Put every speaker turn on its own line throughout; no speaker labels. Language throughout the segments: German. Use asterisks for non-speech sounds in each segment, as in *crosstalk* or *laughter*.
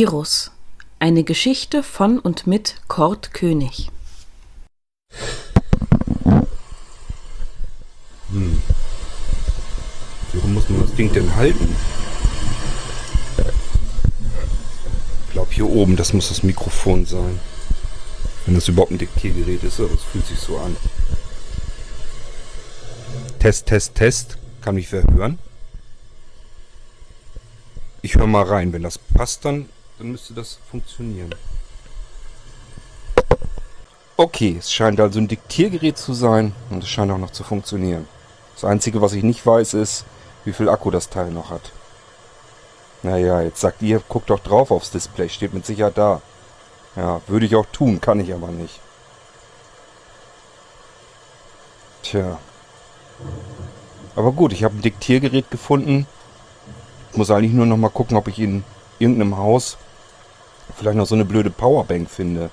Virus. Eine Geschichte von und mit Kurt König.
Hm. Warum muss man das Ding denn halten? Ich glaube hier oben, das muss das Mikrofon sein. Wenn das überhaupt ein Diktiergerät ist, aber es fühlt sich so an. Test, Test, Test. Kann mich wer hören? Ich höre mal rein. Wenn das passt, dann, dann müsste das funktionieren. Okay, es scheint also ein Diktiergerät zu sein und es scheint auch noch zu funktionieren. Das Einzige, was ich nicht weiß, ist, wie viel Akku das Teil noch hat. Naja, jetzt sagt ihr, guckt doch drauf aufs Display, steht mit Sicherheit da. Ja, würde ich auch tun, kann ich aber nicht. Tja. Aber gut, ich habe ein Diktiergerät gefunden. Ich muss eigentlich nur noch mal gucken, ob ich in irgendeinem Haus vielleicht noch so eine blöde Powerbank finde.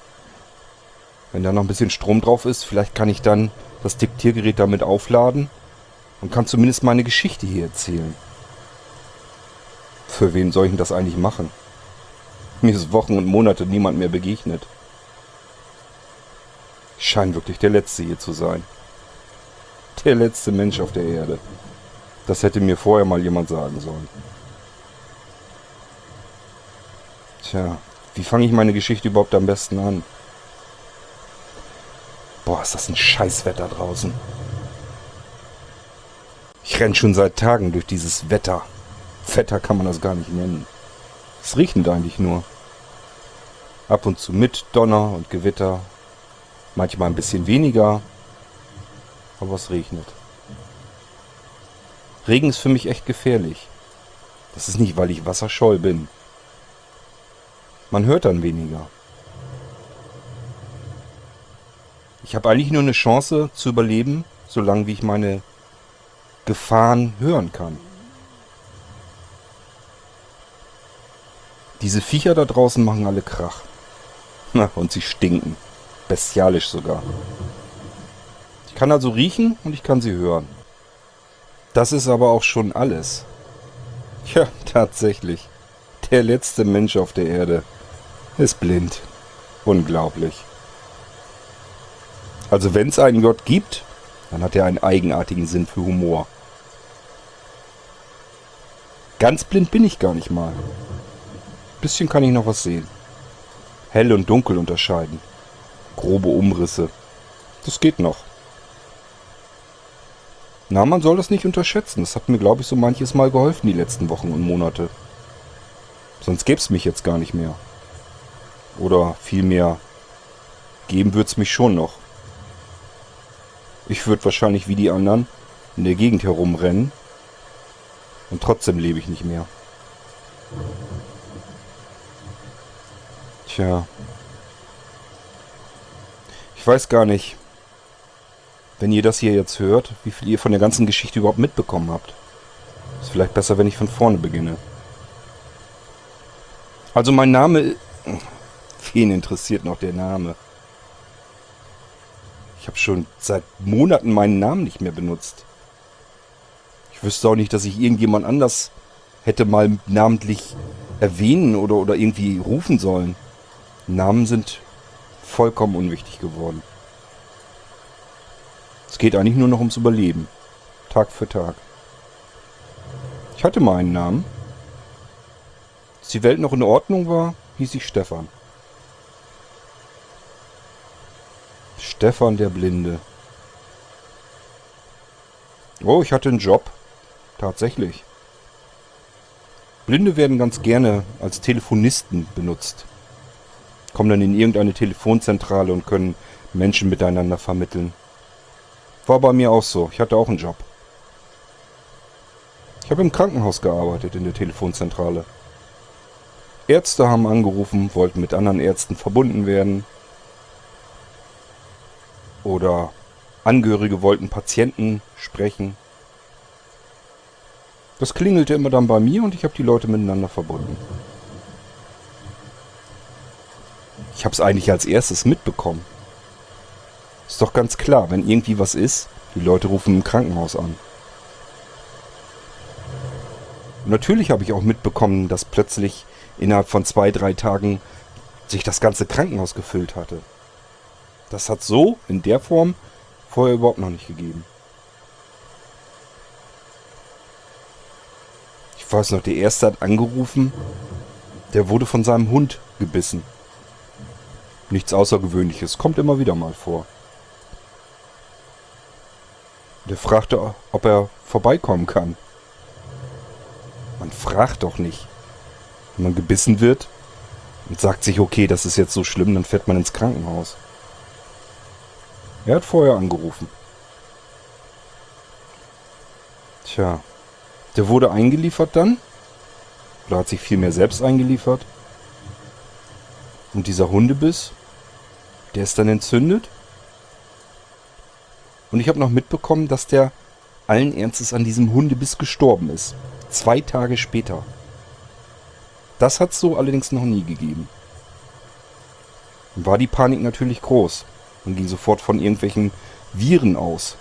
Wenn da noch ein bisschen Strom drauf ist, vielleicht kann ich dann das Diktiergerät damit aufladen und kann zumindest meine Geschichte hier erzählen. Für wen soll ich denn das eigentlich machen? Mir ist Wochen und Monate niemand mehr begegnet. Ich scheine wirklich der Letzte hier zu sein. Der letzte Mensch auf der Erde. Das hätte mir vorher mal jemand sagen sollen. Tja, wie fange ich meine Geschichte überhaupt am besten an? Boah, ist das ein Scheißwetter draußen. Ich renn schon seit Tagen durch dieses Wetter. Wetter kann man das gar nicht nennen. Es regnet eigentlich nur. Ab und zu mit Donner und Gewitter. Manchmal ein bisschen weniger. Aber es regnet. Regen ist für mich echt gefährlich. Das ist nicht, weil ich wasserscheu bin. Man hört dann weniger. Ich habe eigentlich nur eine Chance zu überleben, solange wie ich meine Gefahren hören kann. Diese Viecher da draußen machen alle Krach. Na, und sie stinken. Bestialisch sogar. Ich kann also riechen und ich kann sie hören. Das ist aber auch schon alles. *laughs* Ja, tatsächlich. Der letzte Mensch auf der Erde ist blind. Unglaublich. Also wenn es einen Gott gibt, dann hat er einen eigenartigen Sinn für Humor. Ganz blind bin ich gar nicht mal. Bisschen kann ich noch was sehen. Hell und dunkel unterscheiden. Grobe Umrisse. Das geht noch. Na, man soll das nicht unterschätzen. Das hat mir, glaube ich, so manches Mal geholfen die letzten Wochen und Monate. Sonst gäbe es mich jetzt gar nicht mehr. Oder vielmehr, geben würde es mich schon noch. Ich würde wahrscheinlich wie die anderen in der Gegend herumrennen. Und trotzdem lebe ich nicht mehr. Tja. Ich weiß gar nicht, wenn ihr das hier jetzt hört, wie viel ihr von der ganzen Geschichte überhaupt mitbekommen habt. Ist vielleicht besser, wenn ich von vorne beginne. Also mein Name... Wen interessiert noch der Name? Ich habe schon seit Monaten meinen Namen nicht mehr benutzt. Ich wüsste auch nicht, dass ich irgendjemand anders hätte mal namentlich erwähnen oder, oder irgendwie rufen sollen. Namen sind vollkommen unwichtig geworden. Es geht eigentlich nur noch ums Überleben. Tag für Tag. Ich hatte mal einen Namen. Als die Welt noch in Ordnung war, hieß ich Stefan. Stefan der Blinde. Oh, ich hatte einen Job. Tatsächlich. Blinde werden ganz gerne als Telefonisten benutzt kommen dann in irgendeine Telefonzentrale und können Menschen miteinander vermitteln. War bei mir auch so. Ich hatte auch einen Job. Ich habe im Krankenhaus gearbeitet in der Telefonzentrale. Ärzte haben angerufen, wollten mit anderen Ärzten verbunden werden. Oder Angehörige wollten Patienten sprechen. Das klingelte immer dann bei mir und ich habe die Leute miteinander verbunden. Ich habe es eigentlich als erstes mitbekommen. Ist doch ganz klar, wenn irgendwie was ist, die Leute rufen im Krankenhaus an. Natürlich habe ich auch mitbekommen, dass plötzlich innerhalb von zwei, drei Tagen sich das ganze Krankenhaus gefüllt hatte. Das hat so in der Form vorher überhaupt noch nicht gegeben. Ich weiß noch, der erste hat angerufen, der wurde von seinem Hund gebissen. Nichts Außergewöhnliches, kommt immer wieder mal vor. Der fragte, ob er vorbeikommen kann. Man fragt doch nicht. Wenn man gebissen wird und sagt sich, okay, das ist jetzt so schlimm, dann fährt man ins Krankenhaus. Er hat vorher angerufen. Tja, der wurde eingeliefert dann. Oder hat sich vielmehr selbst eingeliefert. Und dieser Hundebiss, der ist dann entzündet. Und ich habe noch mitbekommen, dass der allen Ernstes an diesem Hundebiss gestorben ist. Zwei Tage später. Das hat es so allerdings noch nie gegeben. War die Panik natürlich groß. Man ging sofort von irgendwelchen Viren aus.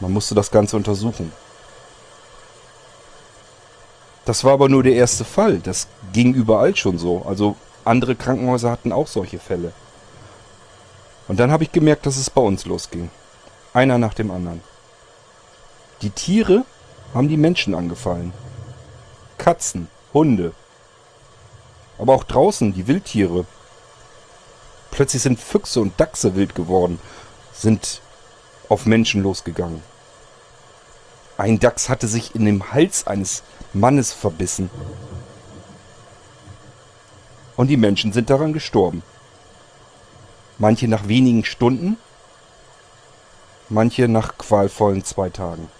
Man musste das Ganze untersuchen. Das war aber nur der erste Fall. Das ging überall schon so. Also andere Krankenhäuser hatten auch solche Fälle. Und dann habe ich gemerkt, dass es bei uns losging. Einer nach dem anderen. Die Tiere haben die Menschen angefallen. Katzen, Hunde. Aber auch draußen die Wildtiere. Plötzlich sind Füchse und Dachse wild geworden, sind auf Menschen losgegangen. Ein Dachs hatte sich in dem Hals eines Mannes verbissen. Und die Menschen sind daran gestorben. Manche nach wenigen Stunden, manche nach qualvollen zwei Tagen.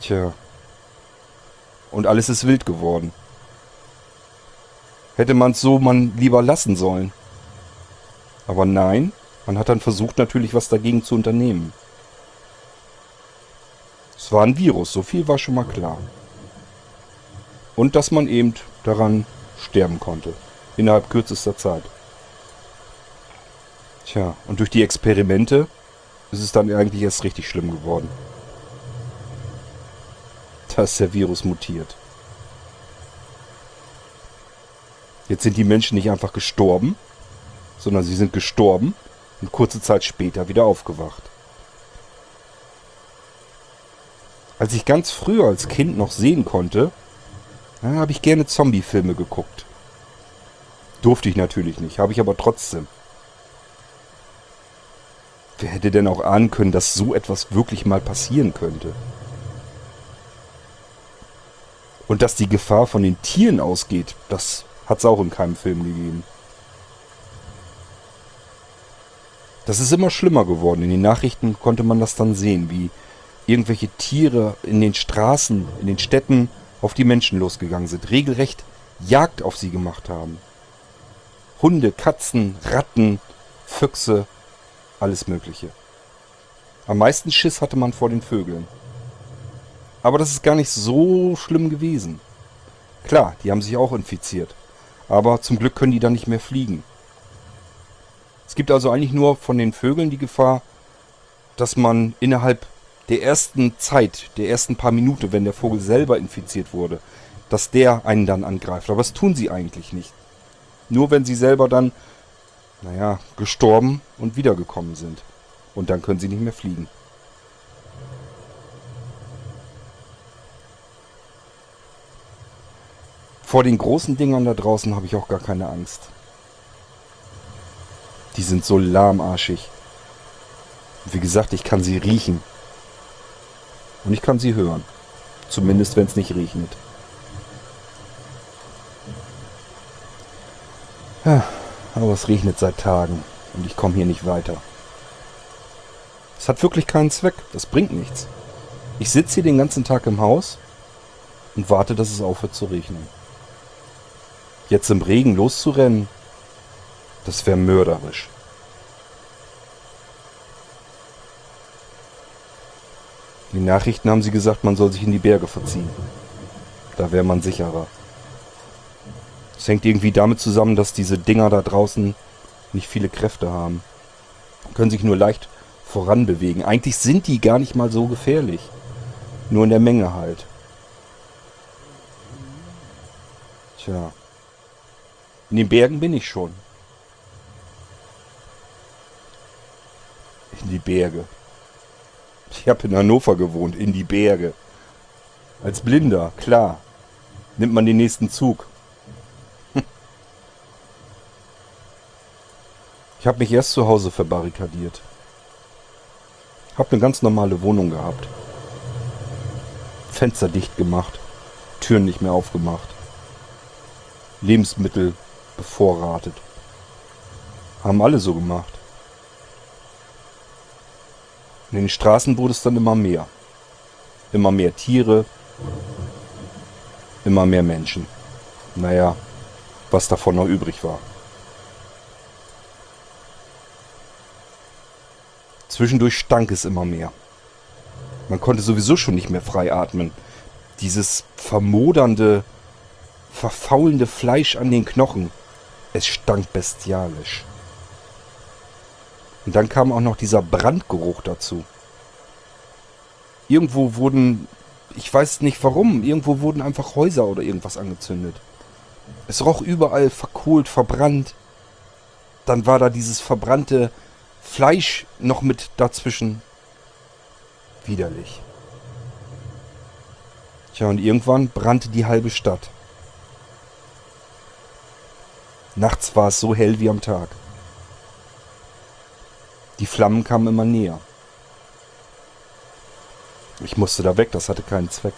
Tja. Und alles ist wild geworden. Hätte man es so man lieber lassen sollen. Aber nein, man hat dann versucht natürlich was dagegen zu unternehmen. Es war ein Virus, so viel war schon mal klar. Und dass man eben daran sterben konnte. Innerhalb kürzester Zeit. Tja, und durch die Experimente ist es dann eigentlich erst richtig schlimm geworden. Da ist der Virus mutiert. Jetzt sind die Menschen nicht einfach gestorben, sondern sie sind gestorben und kurze Zeit später wieder aufgewacht. Als ich ganz früher als Kind noch sehen konnte, habe ich gerne Zombie-Filme geguckt. Durfte ich natürlich nicht, habe ich aber trotzdem. Wer hätte denn auch ahnen können, dass so etwas wirklich mal passieren könnte? Und dass die Gefahr von den Tieren ausgeht, das hat es auch in keinem Film gegeben. Das ist immer schlimmer geworden. In den Nachrichten konnte man das dann sehen, wie irgendwelche Tiere in den Straßen, in den Städten auf die Menschen losgegangen sind, regelrecht Jagd auf sie gemacht haben. Hunde, Katzen, Ratten, Füchse, alles Mögliche. Am meisten Schiss hatte man vor den Vögeln. Aber das ist gar nicht so schlimm gewesen. Klar, die haben sich auch infiziert. Aber zum Glück können die dann nicht mehr fliegen. Es gibt also eigentlich nur von den Vögeln die Gefahr, dass man innerhalb der ersten Zeit, der ersten paar Minuten, wenn der Vogel selber infiziert wurde, dass der einen dann angreift. Aber das tun sie eigentlich nicht. Nur wenn sie selber dann, naja, gestorben und wiedergekommen sind. Und dann können sie nicht mehr fliegen. Vor den großen Dingern da draußen habe ich auch gar keine Angst. Die sind so lahmarschig. Wie gesagt, ich kann sie riechen. Und ich kann sie hören. Zumindest wenn es nicht regnet. Ja, aber es regnet seit Tagen und ich komme hier nicht weiter. Es hat wirklich keinen Zweck. Das bringt nichts. Ich sitze hier den ganzen Tag im Haus und warte, dass es aufhört zu regnen. Jetzt im Regen loszurennen, das wäre mörderisch. Den Nachrichten haben sie gesagt, man soll sich in die Berge verziehen. Da wäre man sicherer. Es hängt irgendwie damit zusammen, dass diese Dinger da draußen nicht viele Kräfte haben. Können sich nur leicht voranbewegen. Eigentlich sind die gar nicht mal so gefährlich. Nur in der Menge halt. Tja. In den Bergen bin ich schon. In die Berge. Ich habe in Hannover gewohnt, in die Berge. Als Blinder, klar. Nimmt man den nächsten Zug. *laughs* Ich habe mich erst zu Hause verbarrikadiert. Hab eine ganz normale Wohnung gehabt. Fenster dicht gemacht, Türen nicht mehr aufgemacht. Lebensmittel bevorratet. Haben alle so gemacht. In den Straßen wurde es dann immer mehr. Immer mehr Tiere, immer mehr Menschen. Naja, was davon noch übrig war. Zwischendurch stank es immer mehr. Man konnte sowieso schon nicht mehr frei atmen. Dieses vermodernde, verfaulende Fleisch an den Knochen. Es stank bestialisch. Und dann kam auch noch dieser Brandgeruch dazu. Irgendwo wurden, ich weiß nicht warum, irgendwo wurden einfach Häuser oder irgendwas angezündet. Es roch überall verkohlt, verbrannt. Dann war da dieses verbrannte Fleisch noch mit dazwischen. Widerlich. Tja, und irgendwann brannte die halbe Stadt. Nachts war es so hell wie am Tag. Die Flammen kamen immer näher. Ich musste da weg, das hatte keinen Zweck.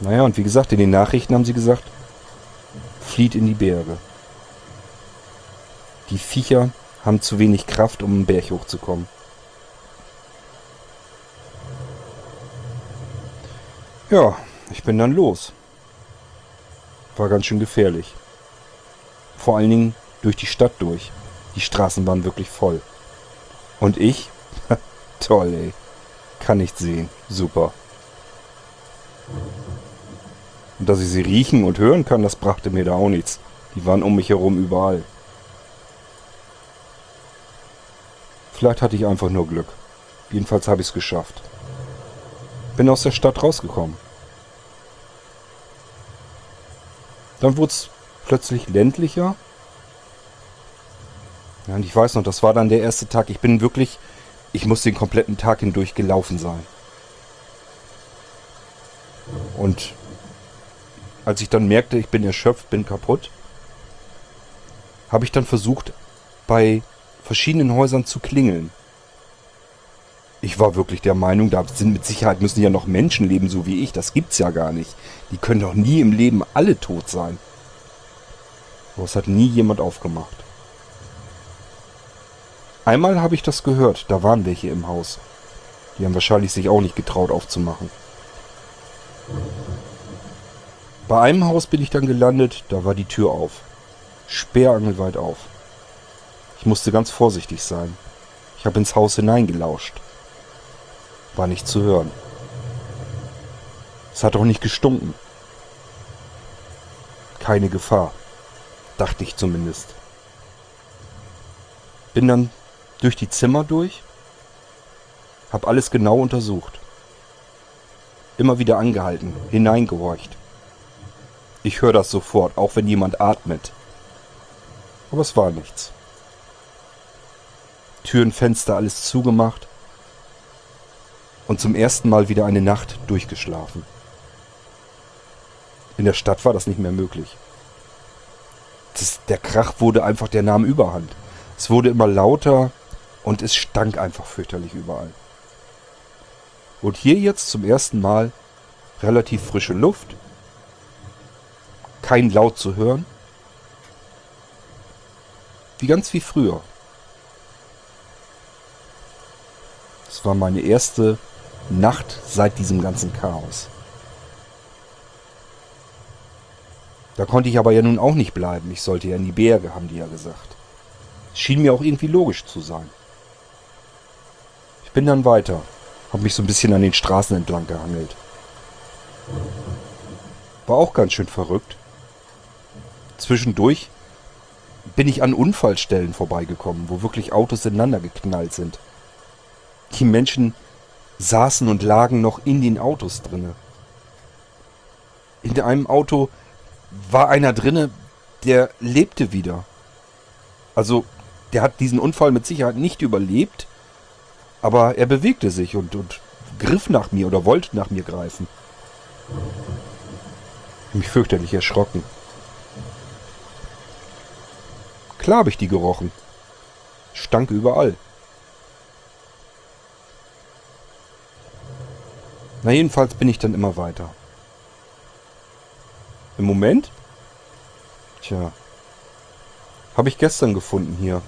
Naja, und wie gesagt, in den Nachrichten haben sie gesagt, flieht in die Berge. Die Viecher haben zu wenig Kraft, um einen Berg hochzukommen. Ja, ich bin dann los. War ganz schön gefährlich. Vor allen Dingen durch die Stadt durch. Die Straßen waren wirklich voll. Und ich? *laughs* Toll, ey. Kann nicht sehen. Super. Und dass ich sie riechen und hören kann, das brachte mir da auch nichts. Die waren um mich herum überall. Vielleicht hatte ich einfach nur Glück. Jedenfalls habe ich es geschafft. Bin aus der Stadt rausgekommen. Dann wurde es plötzlich ländlicher. Ja, und ich weiß noch, das war dann der erste Tag. Ich bin wirklich, ich muss den kompletten Tag hindurch gelaufen sein. Und als ich dann merkte, ich bin erschöpft, bin kaputt, habe ich dann versucht, bei verschiedenen Häusern zu klingeln. Ich war wirklich der Meinung, da sind mit Sicherheit müssen ja noch Menschen leben, so wie ich. Das gibt's ja gar nicht. Die können doch nie im Leben alle tot sein. Aber es hat nie jemand aufgemacht. Einmal habe ich das gehört, da waren welche im Haus. Die haben wahrscheinlich sich auch nicht getraut aufzumachen. Bei einem Haus bin ich dann gelandet, da war die Tür auf. Sperrangelweit auf. Ich musste ganz vorsichtig sein. Ich habe ins Haus hineingelauscht. War nicht zu hören. Es hat auch nicht gestunken. Keine Gefahr. Dachte ich zumindest. Bin dann durch die Zimmer durch, hab alles genau untersucht. Immer wieder angehalten, hineingehorcht. Ich höre das sofort, auch wenn jemand atmet. Aber es war nichts. Türen, Fenster, alles zugemacht und zum ersten Mal wieder eine Nacht durchgeschlafen. In der Stadt war das nicht mehr möglich. Das, der Krach wurde einfach, der nahm überhand. Es wurde immer lauter und es stank einfach fürchterlich überall. Und hier jetzt zum ersten Mal relativ frische Luft, kein Laut zu hören, wie ganz wie früher. Es war meine erste Nacht seit diesem ganzen Chaos. Da konnte ich aber ja nun auch nicht bleiben. Ich sollte ja in die Berge, haben die ja gesagt. Schien mir auch irgendwie logisch zu sein. Ich bin dann weiter, habe mich so ein bisschen an den Straßen entlang gehangelt. War auch ganz schön verrückt. Zwischendurch bin ich an Unfallstellen vorbeigekommen, wo wirklich Autos ineinander geknallt sind. Die Menschen saßen und lagen noch in den Autos drinne. In einem Auto war einer drinne, der lebte wieder. Also, der hat diesen Unfall mit Sicherheit nicht überlebt, aber er bewegte sich und, und griff nach mir oder wollte nach mir greifen. Mich fürchterlich erschrocken. Klar habe ich die gerochen. Stank überall. Na jedenfalls bin ich dann immer weiter. Im Moment? Tja. Habe ich gestern gefunden hier.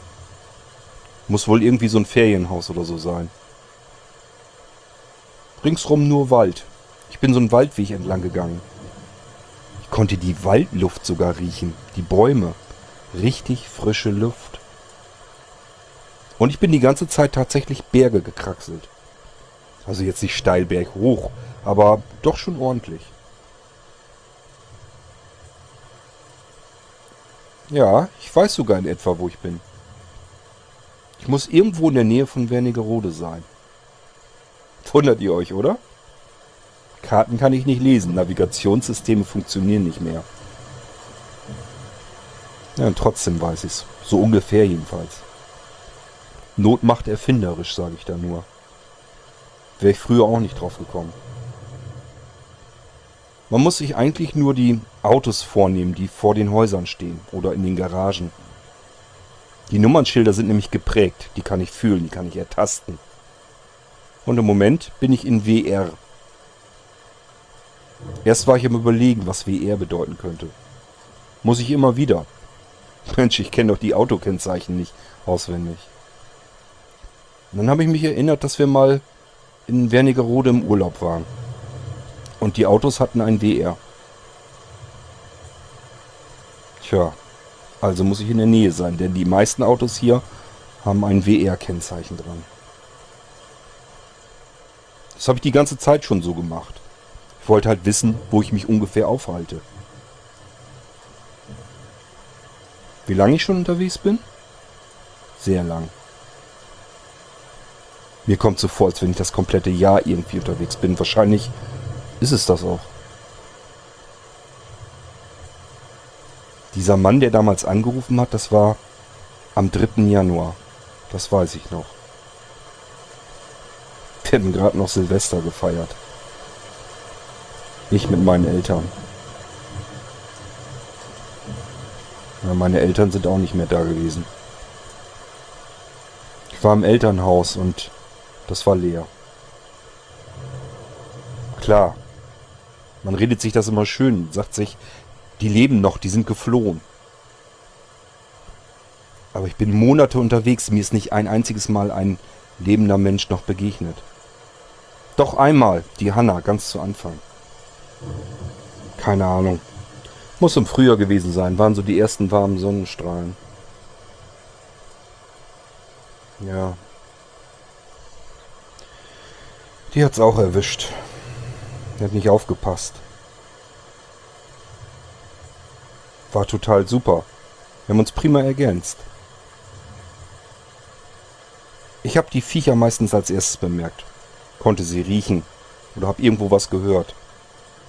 Muss wohl irgendwie so ein Ferienhaus oder so sein. Ringsrum nur Wald. Ich bin so einen Waldweg entlang gegangen. Ich konnte die Waldluft sogar riechen. Die Bäume. Richtig frische Luft. Und ich bin die ganze Zeit tatsächlich Berge gekraxelt. Also jetzt nicht steil berghoch, aber doch schon ordentlich. Ja, ich weiß sogar in etwa, wo ich bin. Ich muss irgendwo in der Nähe von Wernigerode sein. Wundert ihr euch, oder? Karten kann ich nicht lesen, Navigationssysteme funktionieren nicht mehr. Ja, und trotzdem weiß ich's. So ungefähr jedenfalls. Not macht erfinderisch, sage ich da nur. Wäre ich früher auch nicht drauf gekommen. Man muss sich eigentlich nur die Autos vornehmen, die vor den Häusern stehen oder in den Garagen. Die Nummernschilder sind nämlich geprägt, die kann ich fühlen, die kann ich ertasten. Und im Moment bin ich in WR. Erst war ich am überlegen, was WR bedeuten könnte. Muss ich immer wieder. *laughs* Mensch, ich kenne doch die Autokennzeichen nicht auswendig. Und dann habe ich mich erinnert, dass wir mal in Wernigerode im Urlaub waren. Und die Autos hatten ein WR. Tja, also muss ich in der Nähe sein, denn die meisten Autos hier haben ein WR-Kennzeichen dran. Das habe ich die ganze Zeit schon so gemacht. Ich wollte halt wissen, wo ich mich ungefähr aufhalte. Wie lange ich schon unterwegs bin? Sehr lang. Mir kommt so vor, als wenn ich das komplette Jahr irgendwie unterwegs bin. Wahrscheinlich ist es das auch. Dieser Mann, der damals angerufen hat, das war am 3. Januar. Das weiß ich noch. Wir hatten gerade noch Silvester gefeiert. Nicht mit meinen Eltern. Ja, meine Eltern sind auch nicht mehr da gewesen. Ich war im Elternhaus und das war leer. Klar, man redet sich das immer schön, sagt sich, die leben noch, die sind geflohen. Aber ich bin Monate unterwegs, mir ist nicht ein einziges Mal ein lebender Mensch noch begegnet. Doch einmal, die Hanna, ganz zu Anfang. Keine Ahnung. Muss im Frühjahr gewesen sein, waren so die ersten warmen Sonnenstrahlen. Ja, Die hat's auch erwischt. Hat nicht aufgepasst. War total super. Wir haben uns prima ergänzt. Ich habe die Viecher meistens als erstes bemerkt. Konnte sie riechen oder habe irgendwo was gehört.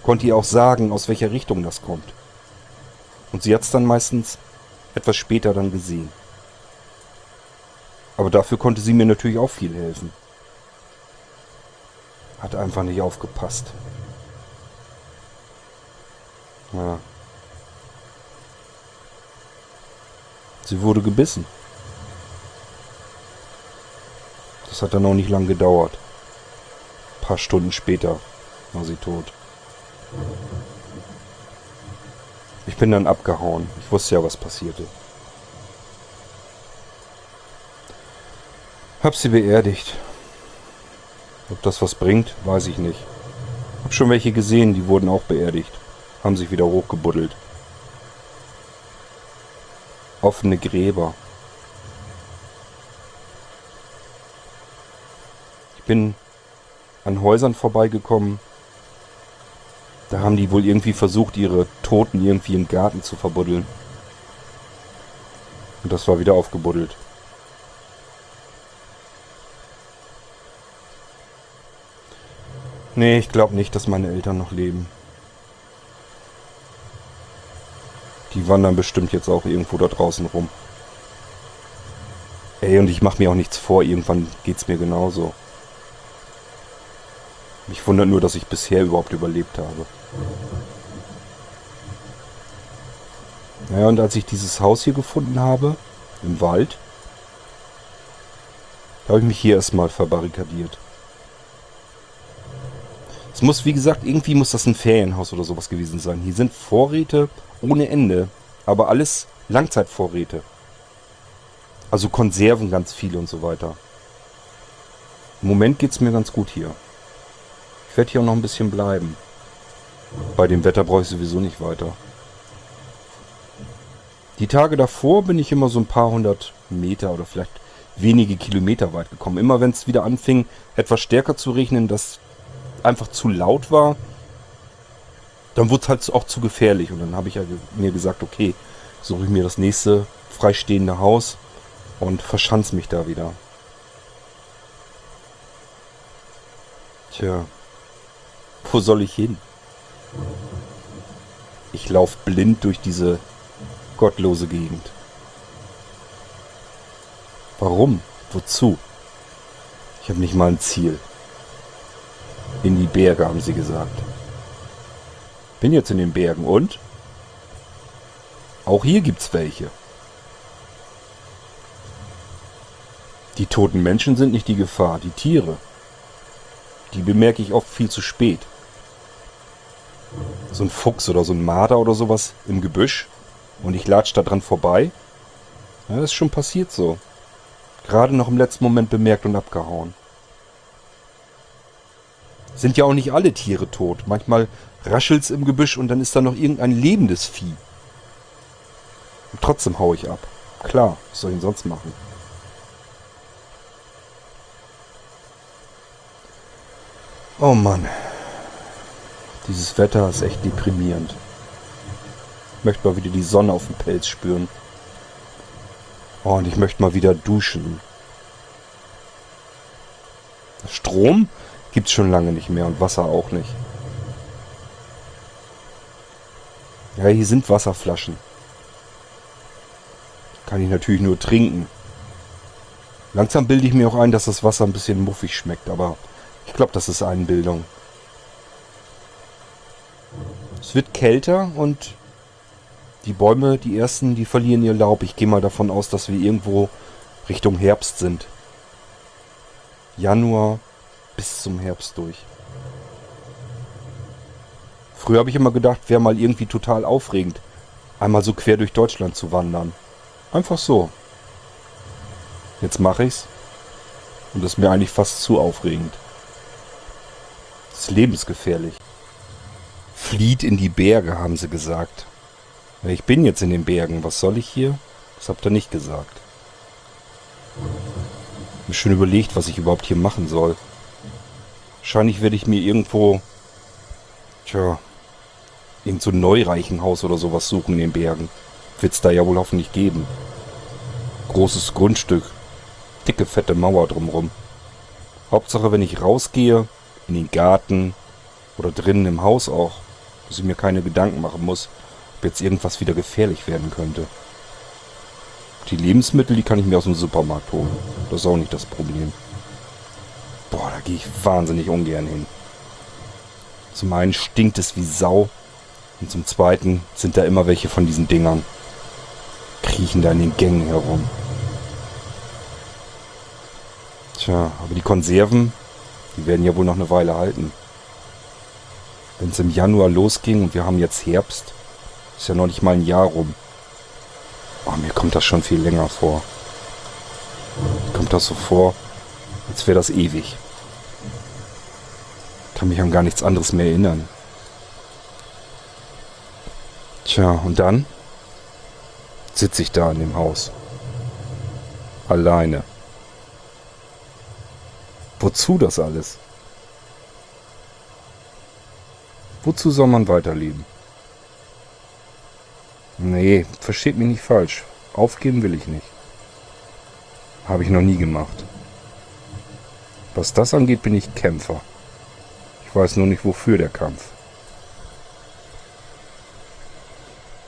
Konnte ihr auch sagen, aus welcher Richtung das kommt. Und sie hat's dann meistens etwas später dann gesehen. Aber dafür konnte sie mir natürlich auch viel helfen. Hat einfach nicht aufgepasst. Ja. Sie wurde gebissen. Das hat dann auch nicht lang gedauert. Ein paar Stunden später war sie tot. Ich bin dann abgehauen. Ich wusste ja, was passierte. Hab sie beerdigt. Ob das was bringt, weiß ich nicht. Hab schon welche gesehen, die wurden auch beerdigt. Haben sich wieder hochgebuddelt. Offene Gräber. Ich bin an Häusern vorbeigekommen. Da haben die wohl irgendwie versucht, ihre Toten irgendwie im Garten zu verbuddeln. Und das war wieder aufgebuddelt. Nee, ich glaube nicht, dass meine Eltern noch leben. Die wandern bestimmt jetzt auch irgendwo da draußen rum. Ey, und ich mache mir auch nichts vor, irgendwann geht's mir genauso. Mich wundert nur, dass ich bisher überhaupt überlebt habe. Naja, und als ich dieses Haus hier gefunden habe, im Wald, habe ich mich hier erstmal verbarrikadiert. Es muss, wie gesagt, irgendwie muss das ein Ferienhaus oder sowas gewesen sein. Hier sind Vorräte ohne Ende, aber alles Langzeitvorräte. Also Konserven ganz viele und so weiter. Im Moment geht es mir ganz gut hier. Ich werde hier auch noch ein bisschen bleiben. Bei dem Wetter brauche ich sowieso nicht weiter. Die Tage davor bin ich immer so ein paar hundert Meter oder vielleicht wenige Kilometer weit gekommen. Immer wenn es wieder anfing, etwas stärker zu regnen, das einfach zu laut war, dann wurde es halt auch zu gefährlich. Und dann habe ich ja mir gesagt, okay, suche ich mir das nächste freistehende Haus und verschanz mich da wieder. Tja, wo soll ich hin? Ich laufe blind durch diese gottlose Gegend. Warum? Wozu? Ich habe nicht mal ein Ziel. In die Berge, haben sie gesagt. Bin jetzt in den Bergen und? Auch hier gibt's welche. Die toten Menschen sind nicht die Gefahr, die Tiere. Die bemerke ich oft viel zu spät. So ein Fuchs oder so ein Marder oder sowas im Gebüsch und ich latsch da dran vorbei. Ja, das ist schon passiert so. Gerade noch im letzten Moment bemerkt und abgehauen. Sind ja auch nicht alle Tiere tot. Manchmal raschelt's im Gebüsch und dann ist da noch irgendein lebendes Vieh. Und trotzdem hau ich ab. Klar, was soll ich denn sonst machen? Oh Mann. Dieses Wetter ist echt deprimierend. Ich möchte mal wieder die Sonne auf dem Pelz spüren. Oh, und ich möchte mal wieder duschen. Strom gibt's schon lange nicht mehr und Wasser auch nicht. Ja, hier sind Wasserflaschen. Kann ich natürlich nur trinken. Langsam bilde ich mir auch ein, dass das Wasser ein bisschen muffig schmeckt, aber ich glaube, das ist Einbildung. Es wird kälter und die Bäume, die ersten, die verlieren ihr Laub. Ich gehe mal davon aus, dass wir irgendwo Richtung Herbst sind. Januar bis zum Herbst durch. Früher habe ich immer gedacht, wäre mal irgendwie total aufregend, einmal so quer durch Deutschland zu wandern. Einfach so. Jetzt mache ich's. Und das ist mir eigentlich fast zu aufregend. Das ist lebensgefährlich. Flieht in die Berge, haben sie gesagt. Ich bin jetzt in den Bergen. Was soll ich hier? Das habt ihr nicht gesagt. Mir schon überlegt, was ich überhaupt hier machen soll. Wahrscheinlich werde ich mir irgendwo, tja, irgend so ein Neureichenhaus oder sowas suchen in den Bergen. Wird's da ja wohl hoffentlich geben. Großes Grundstück. Dicke, fette Mauer drumrum. Hauptsache, wenn ich rausgehe, in den Garten oder drinnen im Haus auch, dass ich mir keine Gedanken machen muss, ob jetzt irgendwas wieder gefährlich werden könnte. Die Lebensmittel, die kann ich mir aus dem Supermarkt holen. Das ist auch nicht das Problem. Boah, da gehe ich wahnsinnig ungern hin. Zum einen stinkt es wie Sau und zum zweiten sind da immer welche von diesen Dingern. Kriechen da in den Gängen herum. Tja, aber die Konserven, die werden ja wohl noch eine Weile halten. Wenn es im Januar losging und wir haben jetzt Herbst, ist ja noch nicht mal ein Jahr rum. Oh, mir kommt das schon viel länger vor. Mir kommt das so vor, als wäre das ewig. Kann mich an gar nichts anderes mehr erinnern. Tja, und dann sitze ich da in dem Haus. Alleine. Wozu das alles? Wozu soll man weiterleben? Nee, versteht mich nicht falsch. Aufgeben will ich nicht. Habe ich noch nie gemacht. Was das angeht, bin ich Kämpfer. Ich weiß nur nicht, wofür der Kampf.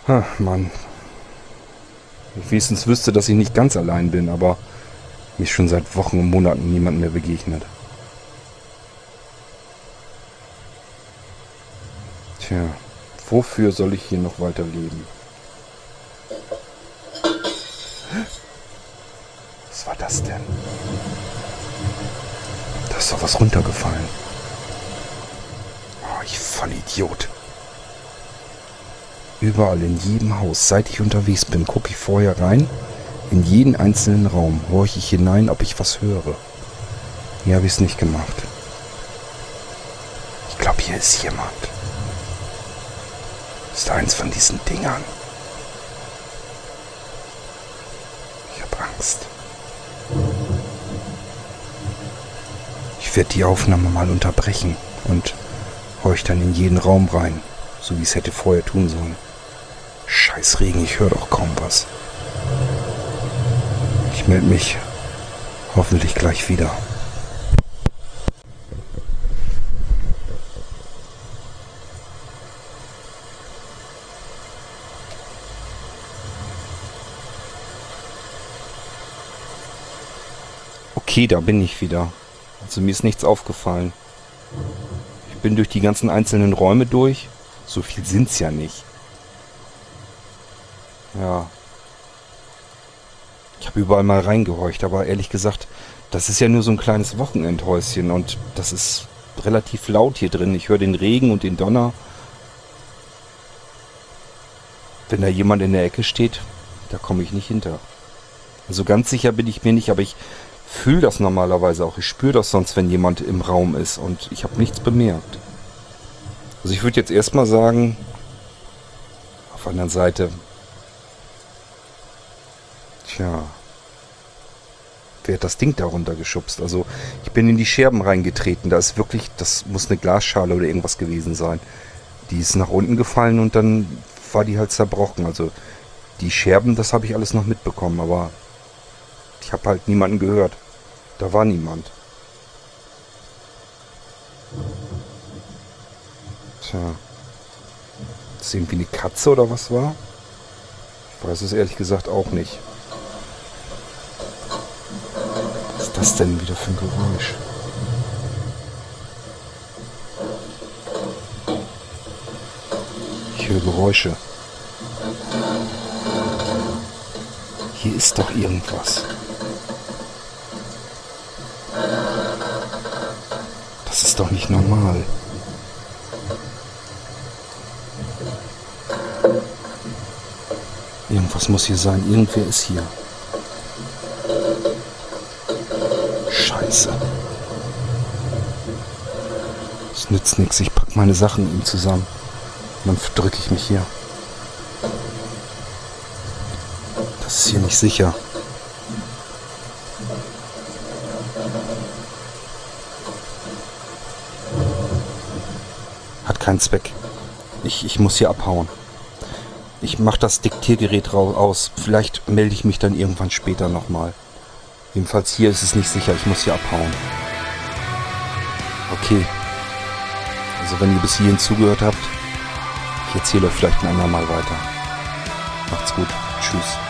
Ha, Mann. Ich wenigstens wüsste, dass ich nicht ganz allein bin, aber ist schon seit Wochen und Monaten niemand mehr begegnet. Tja, wofür soll ich hier noch weiter leben? Was war das denn? Da ist doch was runtergefallen. Ich Vollidiot. Überall in jedem Haus, seit ich unterwegs bin, gucke ich vorher rein. In jeden einzelnen Raum horche ich hinein, ob ich was höre. Hier habe ich es nicht gemacht. Ich glaube, hier ist jemand. Ist eins von diesen Dingern. Ich habe Angst. Ich werde die Aufnahme mal unterbrechen und dann in jeden Raum rein, so wie es hätte vorher tun sollen. Scheiß Regen, ich höre doch kaum was. Ich melde mich hoffentlich gleich wieder. Okay, da bin ich wieder. Also mir ist nichts aufgefallen. Bin durch die ganzen einzelnen Räume durch. So viel sind's ja nicht. Ja. Ich habe überall mal reingehorcht, aber ehrlich gesagt, das ist ja nur so ein kleines Wochenendhäuschen und das ist relativ laut hier drin. Ich höre den Regen und den Donner. Wenn da jemand in der Ecke steht, da komme ich nicht hinter. Also ganz sicher bin ich mir nicht, aber ich fühle das normalerweise auch. Ich spüre das sonst, wenn jemand im Raum ist und ich habe nichts bemerkt. Also ich würde jetzt erstmal sagen, auf der anderen Seite, tja, wer hat das Ding da runtergeschubst? Also ich bin in die Scherben reingetreten. Da ist wirklich, das muss eine Glasschale oder irgendwas gewesen sein. Die ist nach unten gefallen und dann war die halt zerbrochen. Also die Scherben, das habe ich alles noch mitbekommen, aber ich habe halt niemanden gehört. Da war niemand. Tja. Ist irgendwie eine Katze oder was war? Ich weiß es ehrlich gesagt auch nicht. Was ist das denn wieder für ein Geräusch? Ich höre Geräusche. Hier ist doch irgendwas. Ist doch nicht normal. Irgendwas muss hier sein. Irgendwer ist hier. Scheiße. Es nützt nichts. Ich pack meine Sachen ihm zusammen. Dann verdrücke ich mich hier. Das ist hier nicht sicher. Keinen Zweck. Ich, ich muss hier abhauen. Ich mache das Diktiergerät aus. Vielleicht melde ich mich dann irgendwann später nochmal. Jedenfalls hier ist es nicht sicher. Ich muss hier abhauen. Okay. Also wenn ihr bis hierhin zugehört habt, ich erzähle euch vielleicht ein andermal weiter. Macht's gut. Tschüss.